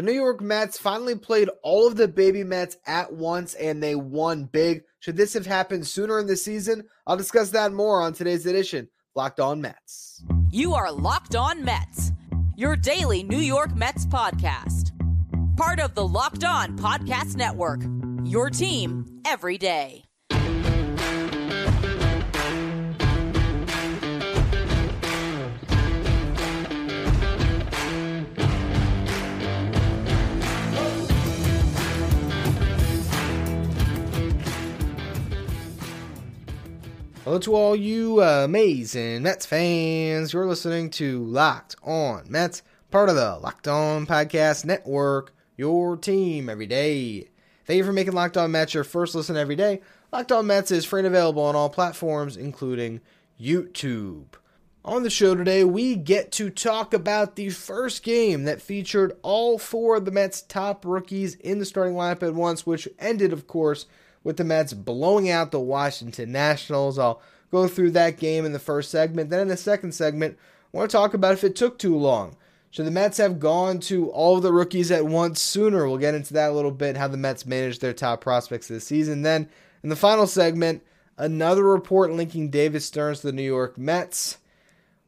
The New York Mets finally played all of the baby Mets at once and they won big. Should this have happened sooner in the season? I'll discuss that more on today's edition. Locked on Mets. You are Locked on Mets, your daily New York Mets podcast. Part of the Locked on Podcast Network, your team every day. Hello to all you amazing Mets fans. You're listening to Locked On Mets, part of the Locked On Podcast Network, your team every day. Thank you for making Locked On Mets your first listen every day. Locked On Mets is free and available on all platforms, including YouTube. On the show today, we get to talk about the first game that featured all four of the Mets' top rookies in the starting lineup at once, which ended, of course, with the Mets blowing out the Washington Nationals. I'll go through that game in the first segment. Then in the second segment, I want to talk about if it took too long. Should the Mets have gone to all the rookies at once sooner? We'll get into that a little bit, how the Mets managed their top prospects this season. Then in the final segment, another report linking David Stearns to the New York Mets.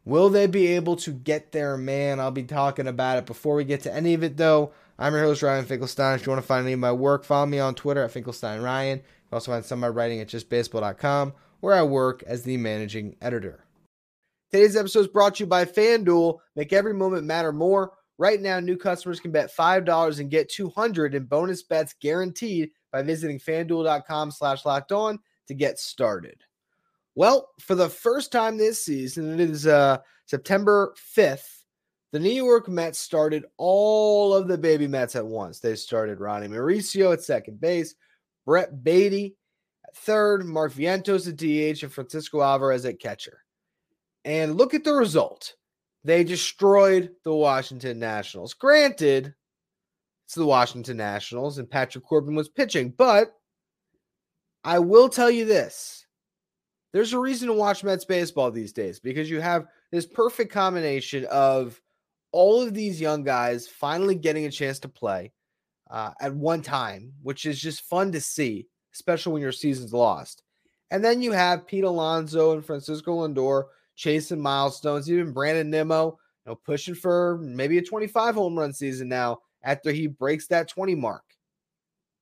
Will they be able to get their man? I'll be talking about it. Before we get to any of it, though, I'm your host, Ryan Finkelstein. If you want to find any of my work, follow me on Twitter at Finkelstein Ryan. You can also find some of my writing at justbaseball.com, where I work as the managing editor. Today's episode is brought to you by FanDuel. Make every moment matter more. Right now, new customers can bet $5 and get 200 in bonus bets guaranteed by visiting fanduel.com slash locked on to get started. Well, for the first time this season, it is uh, September 5th the New York Mets started all of the baby Mets at once. They started Ronnie Mauricio at second base, Brett Baty at third, Mark Vientos at DH, and Francisco Alvarez at catcher. And look at the result. They destroyed the Washington Nationals. Granted, it's the Washington Nationals and Patrick Corbin was pitching, but I will tell you this. There's a reason to watch Mets baseball these days because you have this perfect combination of all of these young guys finally getting a chance to play uh, at one time, which is just fun to see, especially when your season's lost. And then you have Pete Alonso and Francisco Lindor chasing milestones, even Brandon Nimmo, you know, pushing for maybe a 25 home run season now after he breaks that 20 mark.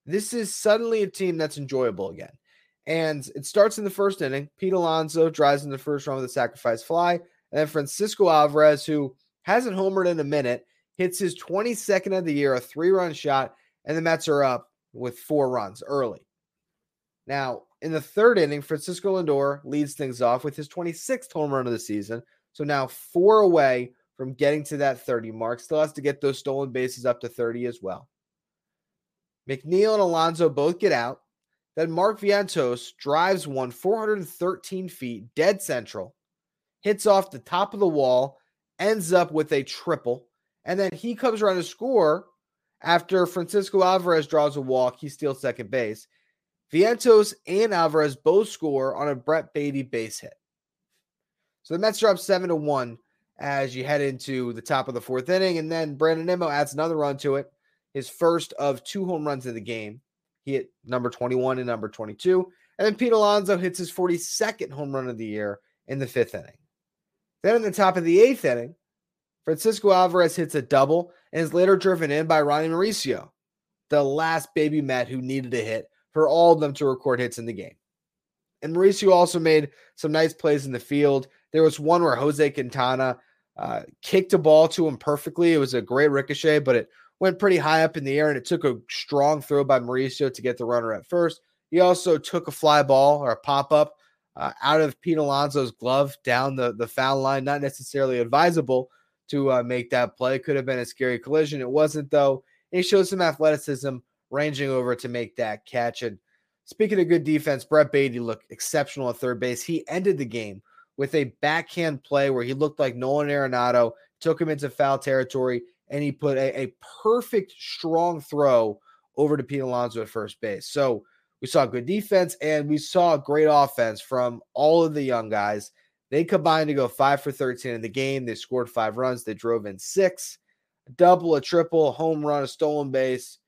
This is suddenly a team that's enjoyable again. And it starts in the first inning. Pete Alonso drives in the first run with a sacrifice fly. And then Francisco Alvarez, who hasn't homered in a minute, hits his 22nd of the year, a three run shot, and the Mets are up with four runs early. Now, in the third inning, Francisco Lindor leads things off with his 26th home run of the season. So now four away from getting to that 30 mark. Still has to get those stolen bases up to 30 as well. McNeil and Alonso both get out. Then Mark Vientos drives one 413 feet, dead central, hits off the top of the wall, ends up with a triple. And then he comes around to score after Francisco Alvarez draws a walk. He steals second base. Vientos and Alvarez both score on a Brett Baty base hit. So the Mets are up seven to one as you head into the top of the fourth inning, and then Brandon Nimmo adds another run to it, his first of two home runs in the game. He hit number 21 and number 22, and then Pete Alonso hits his 42nd home run of the year in the fifth inning. Then in the top of the eighth inning, Francisco Alvarez hits a double and is later driven in by Ronnie Mauricio, the last baby Met who needed a hit for all of them to record hits in the game. And Mauricio also made some nice plays in the field. There was one where Jose Quintana uh, kicked a ball to him perfectly. It was a great ricochet, but it went pretty high up in the air, and it took a strong throw by Mauricio to get the runner at first. He also took a fly ball or a pop up uh, out of Pete Alonso's glove down the, the foul line. Not necessarily advisable to uh, make that play. Could have been a scary collision. It wasn't, though. He showed some athleticism ranging over to make that catch. And speaking of good defense, Brett Baty looked exceptional at third base. He ended the game with a backhand play where he looked like Nolan Arenado, took him into foul territory, and he put a, a perfect, strong throw over to Pete Alonso at first base. So, we saw good defense and we saw great offense from all of the young guys. They combined to go five for 13 in the game. They scored five runs. They drove in six. a double, a triple, a home run, a stolen base,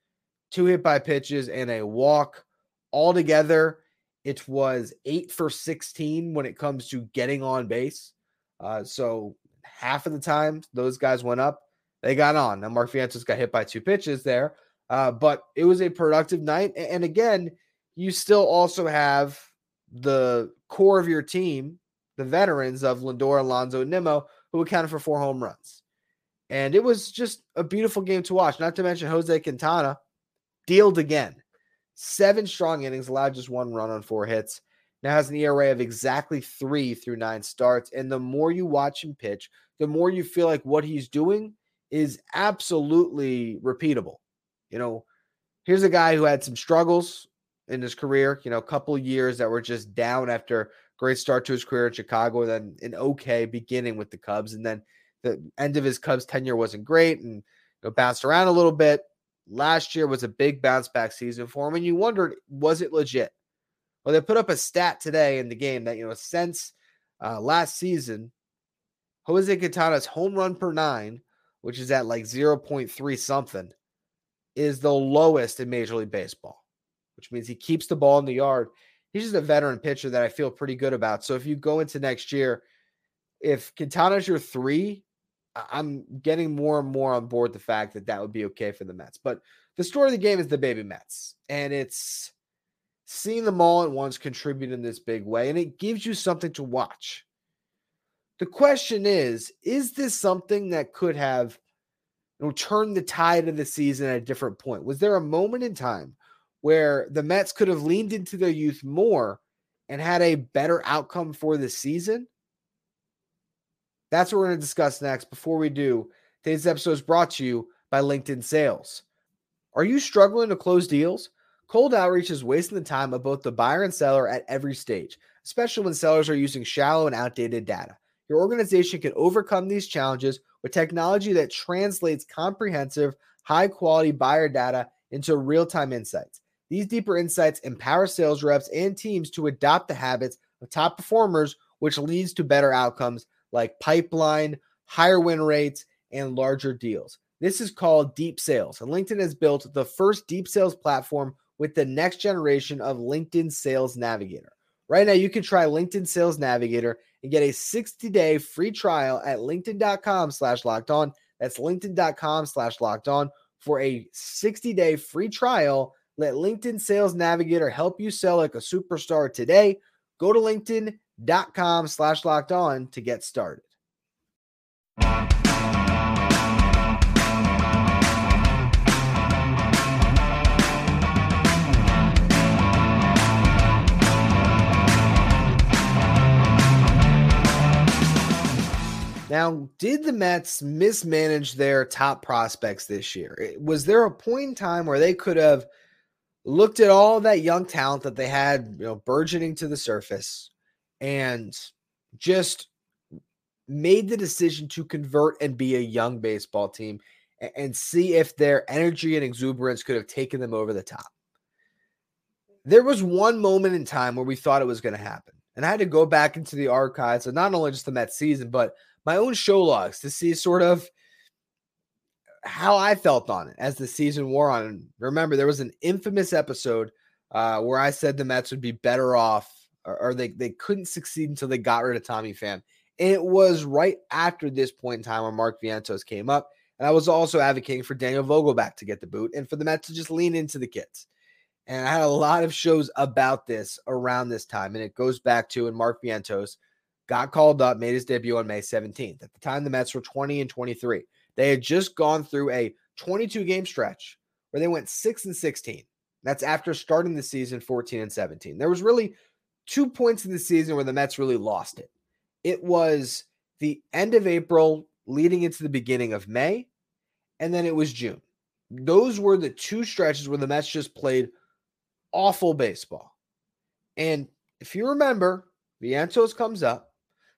two hit by pitches, and a walk. Altogether, it was eight for 16 when it comes to getting on base. Uh, so half of the time those guys went up, they got on. Now Mark Vientos got hit by two pitches there, uh, but it was a productive night. And again, you still also have the core of your team, the veterans of Lindor, Alonso, and Nimmo, who accounted for four home runs. And it was just a beautiful game to watch. Not to mention Jose Quintana dealed again. Seven strong innings, allowed just one run on four hits. Now has an ERA of exactly three through nine starts. And the more you watch him pitch, the more you feel like what he's doing is absolutely repeatable. You know, here's a guy who had some struggles in his career, you know, a couple years that were just down after great start to his career in Chicago, and then an okay beginning with the Cubs. And then the end of his Cubs tenure wasn't great and you know, bounced around a little bit. Last year was a big bounce back season for him, and you wondered, was it legit? Well, they put up a stat today in the game that, you know, since uh, last season, Jose Quintana's home run per nine, which is at like 0.3 something, is the lowest in Major League Baseball, which means he keeps the ball in the yard. He's just a veteran pitcher that I feel pretty good about. So if you go into next year, if Quintana's your three, I'm getting more and more on board the fact that that would be okay for the Mets. But the story of the game is the baby Mets, and it's seeing them all at once contribute in this big way, and it gives you something to watch. The question is, is this something that could have you know, turned the tide of the season at a different point? Was there a moment in time where the Mets could have leaned into their youth more and had a better outcome for the season? That's what we're going to discuss next. Before we do, today's episode is brought to you by LinkedIn Sales. Are you struggling to close deals? Cold outreach is wasting the time of both the buyer and seller at every stage, especially when sellers are using shallow and outdated data. Your organization can overcome these challenges with technology that translates comprehensive, high quality buyer data into real time insights. These deeper insights empower sales reps and teams to adopt the habits of top performers, which leads to better outcomes like pipeline, higher win rates, and larger deals. This is called deep sales. And LinkedIn has built the first deep sales platform with the next generation of LinkedIn Sales Navigator. Right now, you can try LinkedIn Sales Navigator and get a 60-day free trial at LinkedIn.com slash locked on. That's LinkedIn.com slash locked on for a 60-day free trial. Let LinkedIn Sales Navigator help you sell like a superstar today. Go to linkedin.com slash locked on to get started. Now, did the Mets mismanage their top prospects this year? Was there a point in time where they could have looked at all that young talent that they had, you know, burgeoning to the surface, and just made the decision to convert and be a young baseball team and see if their energy and exuberance could have taken them over the top. There was one moment in time where we thought it was going to happen. And I had to go back into the archives of not only just the Mets season, but my own show logs to see sort of how I felt on it as the season wore on. And remember, there was an infamous episode uh, where I said the Mets would be better off or, or they, they couldn't succeed until they got rid of Tommy Pham. And it was right after this point in time when Mark Vientos came up. And I was also advocating for Daniel Vogelbach to get the boot and for the Mets to just lean into the kids. And I had a lot of shows about this around this time. And it goes back to when Mark Vientos got called up, made his debut on May 17th. At the time, the Mets were 20 and 23. They had just gone through a 22 game stretch where they went 6 and 16. That's after starting the season 14 and 17. There was really two points in the season where the Mets really lost it. It was the end of April leading into the beginning of May, and then it was June. Those were the two stretches where the Mets just played awful baseball. And if you remember, Vientos comes up.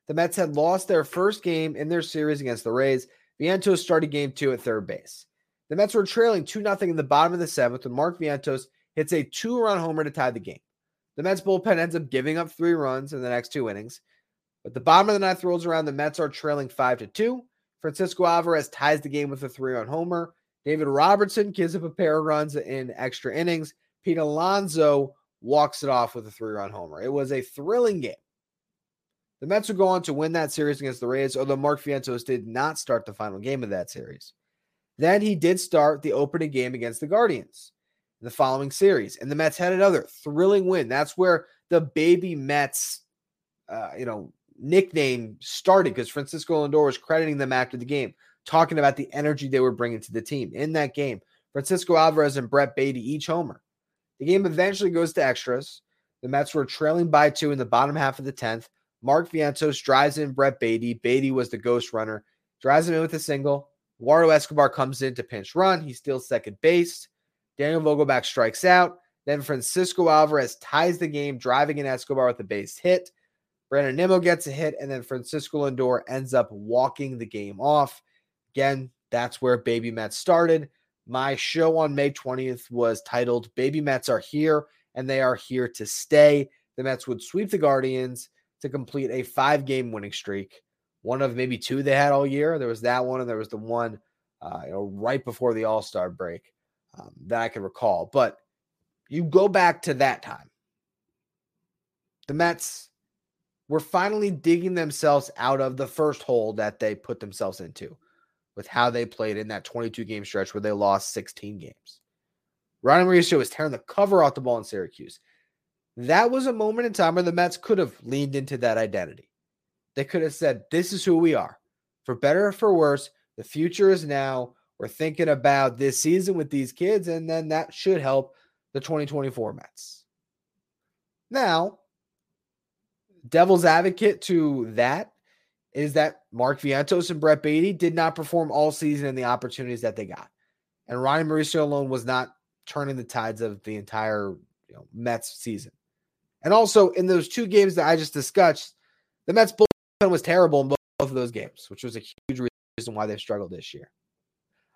The Mets had lost their first game in their series against the Rays. Vientos started game two at third base. The Mets were trailing 2 0 in the bottom of the seventh when Mark Vientos hits a two run homer to tie the game. The Mets bullpen ends up giving up three runs in the next two innings. But the bottom of the ninth rolls around. The Mets are trailing five to two. Francisco Alvarez ties the game with a three run homer. David Robertson gives up a pair of runs in extra innings. Pete Alonso walks it off with a three run homer. It was a thrilling game. The Mets would go on to win that series against the Rays, although Mark Vientos did not start the final game of that series. Then he did start the opening game against the Guardians the following series, and the Mets had another thrilling win. That's where the baby Mets, uh, you know, nickname started because Francisco Lindor was crediting them after the game, talking about the energy they were bringing to the team in that game. Francisco Alvarez and Brett Baty each homer. The game eventually goes to extras. The Mets were trailing by two in the bottom half of the 10th. Mark Vientos drives in Brett Baty. Baty was the ghost runner, drives him in with a single. Eduardo Escobar comes in to pinch run. He steals second base. Daniel Vogelbach strikes out. Then Francisco Alvarez ties the game, driving in Escobar with a base hit. Brandon Nimmo gets a hit, and then Francisco Lindor ends up walking the game off. Again, that's where Baby Mets started. My show on May 20th was titled Baby Mets Are Here, and they are here to stay. The Mets would sweep the Guardians to complete a five game winning streak. One of maybe two they had all year. There was that one, and there was the one uh, you know, right before the All Star break um, that I can recall. But you go back to that time. The Mets were finally digging themselves out of the first hole that they put themselves into with how they played in that 22 game stretch where they lost 16 games. Ronnie Mauricio was tearing the cover off the ball in Syracuse. That was a moment in time where the Mets could have leaned into that identity. They could have said, This is who we are. For better or for worse, the future is now. We're thinking about this season with these kids, and then that should help the 2024 Mets. Now, devil's advocate to that is that Mark Vientos and Brett Baty did not perform all season in the opportunities that they got. And Ryan Mauricio alone was not turning the tides of the entire you know, Mets season. And also in those two games that I just discussed, the Mets bullpen was terrible in both of those games, which was a huge reason why they've struggled this year.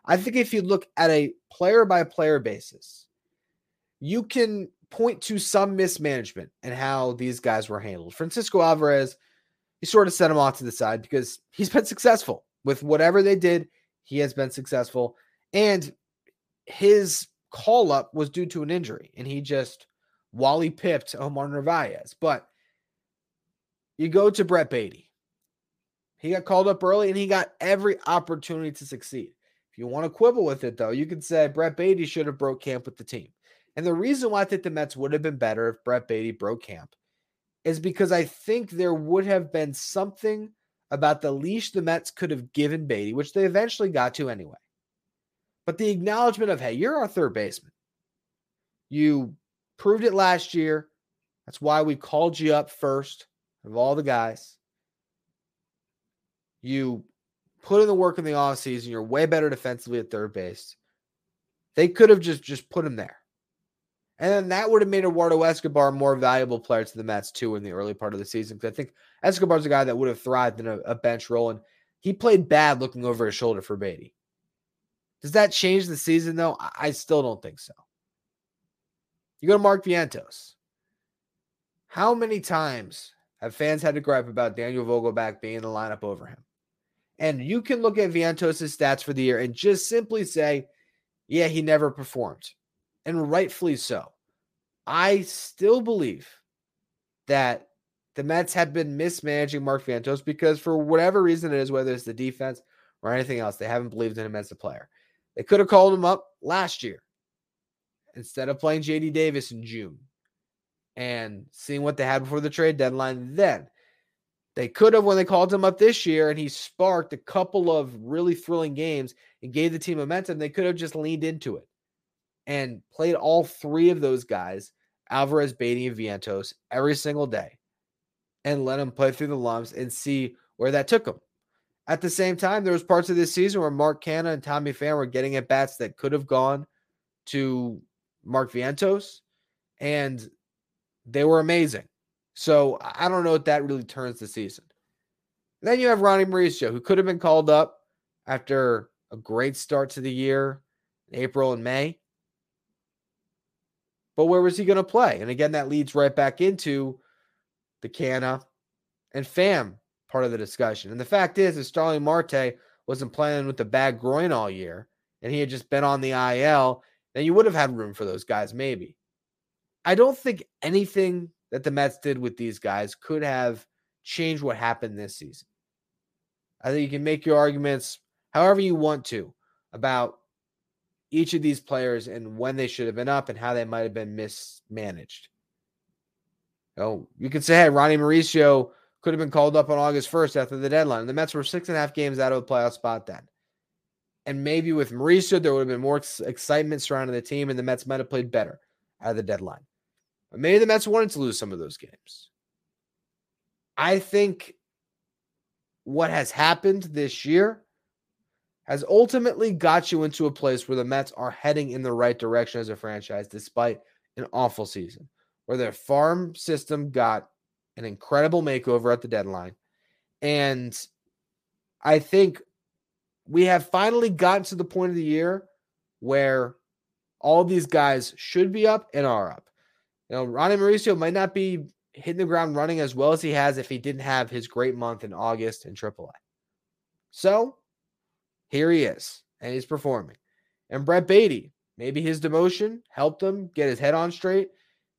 I think if you look at a player by player basis, you can point to some mismanagement and how these guys were handled. Francisco Alvarez, he sort of set him off to the side because he's been successful with whatever they did. He has been successful. And his call up was due to an injury, and he just Wally pipped Omar Narvaez. But you go to Brett Baty. He got called up early and he got every opportunity to succeed. If you want to quibble with it, though, you can say Brett Baty should have broke camp with the team. And the reason why I think the Mets would have been better if Brett Baty broke camp is because I think there would have been something about the leash the Mets could have given Baty, which they eventually got to anyway. But the acknowledgement of, hey, you're our third baseman. You proved it last year. That's why we called you up first of all the guys. You put in the work in the offseason. You're way better defensively at third base. They could have just just put him there. And then that would have made Eduardo Escobar a more valuable player to the Mets too in the early part of the season. Because I think Escobar's a guy that would have thrived in a, a, bench role, and he played bad looking over his shoulder for Baty. Does that change the season though? I still don't think so. You go to Mark Vientos. How many times have fans had to gripe about Daniel Vogelbach being in the lineup over him? And you can look at Vientos' stats for the year and just simply say, yeah, he never performed. And rightfully so. I still believe that the Mets have been mismanaging Mark Vientos because, for whatever reason it is, whether it's the defense or anything else, they haven't believed in him as a player. They could have called him up last year instead of playing JD Davis in June and seeing what they had before the trade deadline then. They could have when they called him up this year and he sparked a couple of really thrilling games and gave the team momentum. They could have just leaned into it and played all three of those guys, Alvarez, Baty, and Vientos, every single day and let them play through the lumps and see where that took them. At the same time, there was parts of this season where Mark Canha and Tommy Pham were getting at bats that could have gone to Mark Vientos, and they were amazing. So I don't know if that really turns the season. then you have Ronnie Mauricio, who could have been called up after a great start to the year in April and May. But where was he going to play? And again, that leads right back into the Canha and Pham part of the discussion. And the fact is, is Starling Marte wasn't playing with a bad groin all year and he had just been on the IL, then you would have had room for those guys, maybe. I don't think anything that the Mets did with these guys could have changed what happened this season. I think you can make your arguments however you want to about each of these players and when they should have been up and how they might have been mismanaged. Oh, you could say, hey, Ronnie Mauricio could have been called up on August 1st after the deadline. The Mets were six and a half games out of the playoff spot then. And maybe with Mauricio, there would have been more ex- excitement surrounding the team, and the Mets might have played better at the deadline. But maybe the Mets wanted to lose some of those games. I think what has happened this year has ultimately got you into a place where the Mets are heading in the right direction as a franchise, despite an awful season, where their farm system got an incredible makeover at the deadline. And I think we have finally gotten to the point of the year where all these guys should be up and are up. You know, Ronnie Mauricio might not be hitting the ground running as well as he has if he didn't have his great month in August in AAA. So here he is, and he's performing. And Brett Baty, maybe his demotion helped him get his head on straight.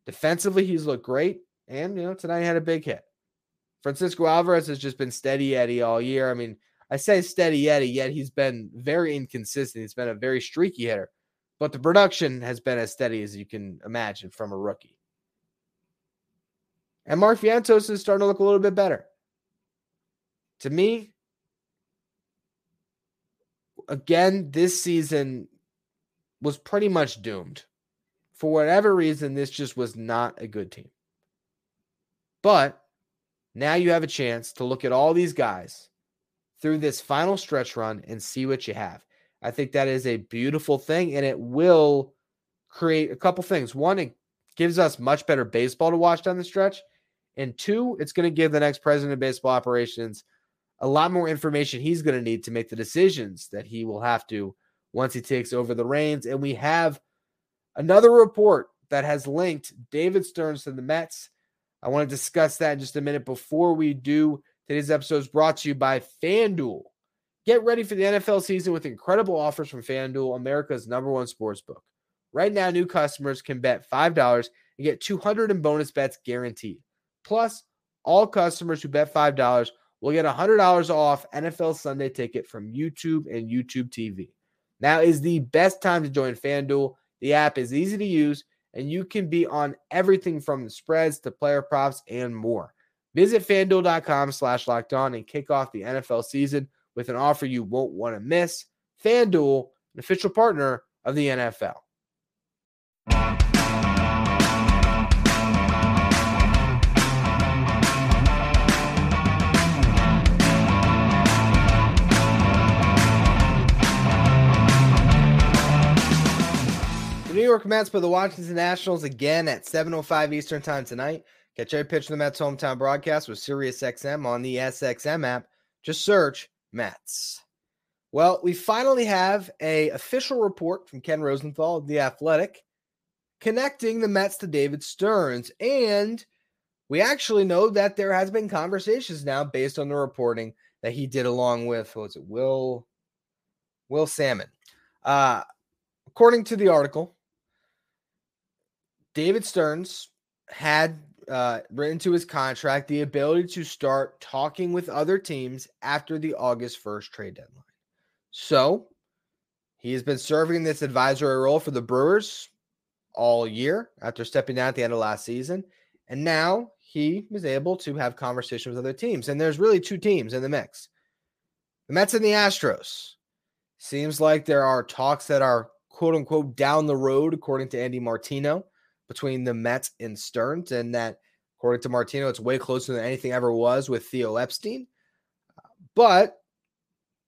Defensively, he's looked great. And, you know, tonight he had a big hit. Francisco Alvarez has just been steady Eddie all year. I mean, I say steady Eddie, yet he's been very inconsistent. He's been a very streaky hitter, but the production has been as steady as you can imagine from a rookie. And Mark Vientos is starting to look a little bit better. To me, again, this season was pretty much doomed. For whatever reason, this just was not a good team. But now you have a chance to look at all these guys through this final stretch run and see what you have. I think that is a beautiful thing and it will create a couple things. One, it gives us much better baseball to watch down the stretch. And two, it's going to give the next president of baseball operations a lot more information he's going to need to make the decisions that he will have to once he takes over the reins. And we have another report that has linked David Stearns to the Mets. I want to discuss that in just a minute. Before we do, today's episode is brought to you by FanDuel. Get ready for the NFL season with incredible offers from FanDuel, America's number one sports book. Right now, new customers can bet $5 and get 200 in bonus bets guaranteed. Plus, all customers who bet $5 will get $100 off NFL Sunday ticket from YouTube and YouTube TV. Now is the best time to join FanDuel. The app is easy to use, and you can be on everything from the spreads to player props and more. Visit fanduel.com slash locked on and kick off the NFL season with an offer you won't want to miss. FanDuel, an official partner of the NFL. The New York Mets play the Washington Nationals again at 7.05 Eastern Time tonight. Catch every pitch of the Mets hometown broadcast with SiriusXM on the SXM app. Just search Mets. Well, we finally have a official report from Ken Rosenthal of The Athletic connecting the Mets to David Stearns. And we actually know that there has been conversations now based on the reporting that he did along with, was it, Will, Will Sammon. Uh, according to the article, David Stearns had uh, written to his contract the ability to start talking with other teams after the August 1st trade deadline. So he has been serving this advisory role for the Brewers all year after stepping down at the end of last season. And now he was able to have conversations with other teams. And there's really two teams in the mix the Mets and the Astros. Seems like there are talks that are quote unquote down the road, according to Andy Martino between the Mets and Stearns, and that according to Martino, it's way closer than anything ever was with Theo Epstein. But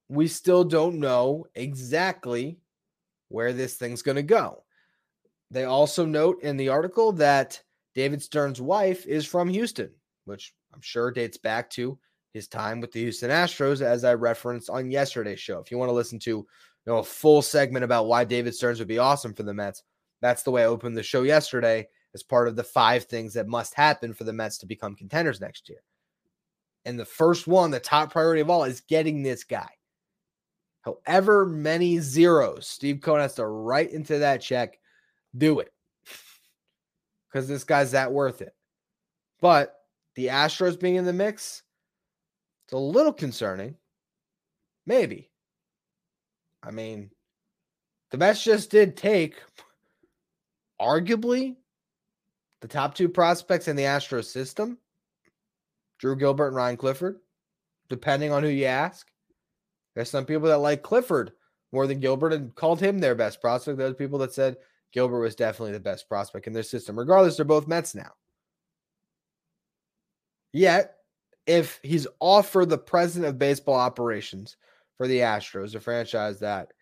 we still don't know exactly where this thing's going to go. They also note in the article that David Stearns' wife is from Houston, which I'm sure dates back to his time with the Houston Astros, as I referenced on yesterday's show. If you want to listen to you know a full segment about why David Stearns would be awesome for the Mets, that's the way I opened the show yesterday as part of the five things that must happen for the Mets to become contenders next year. And the first one, the top priority of all, is getting this guy. However many zeros Steve Cohen has to write into that check, do it. Because this guy's that worth it. But the Astros being in the mix, it's a little concerning. Maybe. I mean, the Mets just did take arguably the top two prospects in the Astros system Drew Gilbert and Ryan Clifford, depending on who you ask. There's some people that like Clifford more than Gilbert and called him their best prospect. There's people that said Gilbert was definitely the best prospect in their system. Regardless, they're both Mets now. Yet, if he's offered the president of baseball operations for the Astros, a franchise that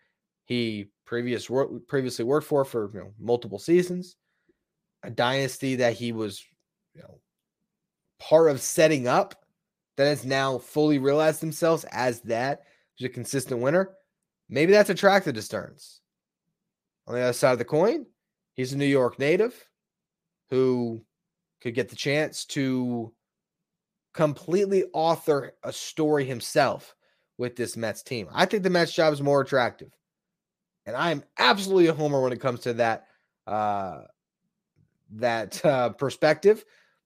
he previous previously worked for for you know, multiple seasons, a dynasty that he was you know part of setting up that has now fully realized themselves as that who's a consistent winner. Maybe that's attractive to Stearns. On the other side of the coin, he's a New York native who could get the chance to completely author a story himself with this Mets team. I think the Mets job is more attractive. And I am absolutely a homer when it comes to that uh that uh perspective.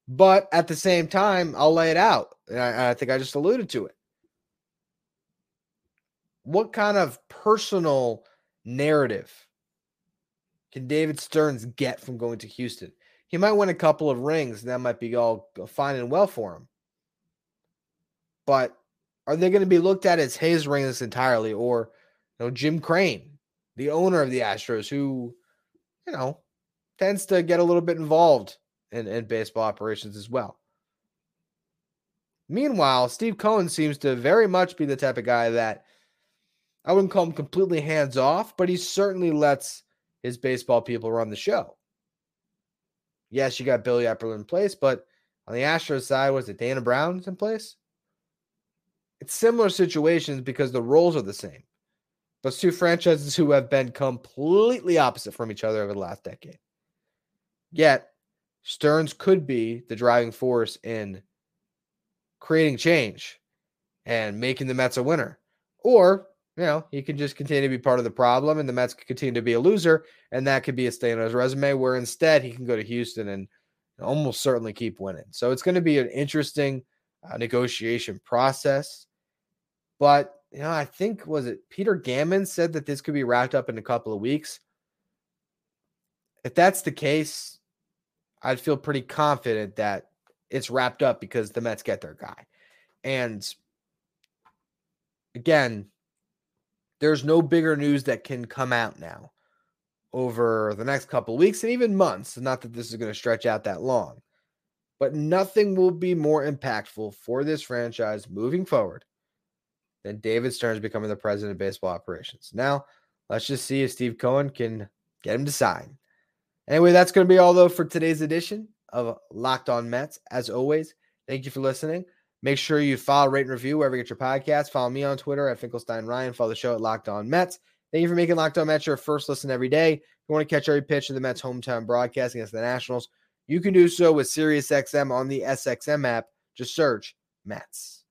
But at the same time, I'll lay it out. And I, I think I just alluded to it. What kind of personal narrative can David Stearns get from going to Houston? He might win a couple of rings, and that might be all fine and well for him. But are they going to be looked at as his rings entirely, or you know Jim Crane, the owner of the Astros, who you know tends to get a little bit involved in, in baseball operations as well. Meanwhile, Steve Cohen seems to very much be the type of guy that I wouldn't call him completely hands off, but he certainly lets his baseball people run the show. Yes, you got Billy Eppler in place, but on the Astros side, was it Dana Brown's in place? It's similar situations because the roles are the same. But two franchises who have been completely opposite from each other over the last decade. Yet, Stearns could be the driving force in creating change and making the Mets a winner. Or, you know, he can just continue to be part of the problem and the Mets could continue to be a loser. And that could be a stain on his resume, where instead he can go to Houston and almost certainly keep winning. So it's going to be an interesting uh, negotiation process. But, you know, I think, was it Peter Gammon said that this could be wrapped up in a couple of weeks? If that's the case, I'd feel pretty confident that it's wrapped up because the Mets get their guy. And again, there's no bigger news that can come out now over the next couple weeks and even months. Not that this is going to stretch out that long, but nothing will be more impactful for this franchise moving forward than David Stearns becoming the president of baseball operations. Now, let's just see if Steve Cohen can get him to sign. Anyway, that's going to be all though for today's edition of Locked On Mets. As always, thank you for listening. Make sure you follow, rate, and review wherever you get your podcast. Follow me on Twitter at Finkelstein Ryan. Follow the show at Locked On Mets. Thank you for making Locked On Mets your first listen every day. If you want to catch every pitch of the Mets' hometown broadcast against the Nationals, you can do so with SiriusXM on the SXM app. Just search Mets.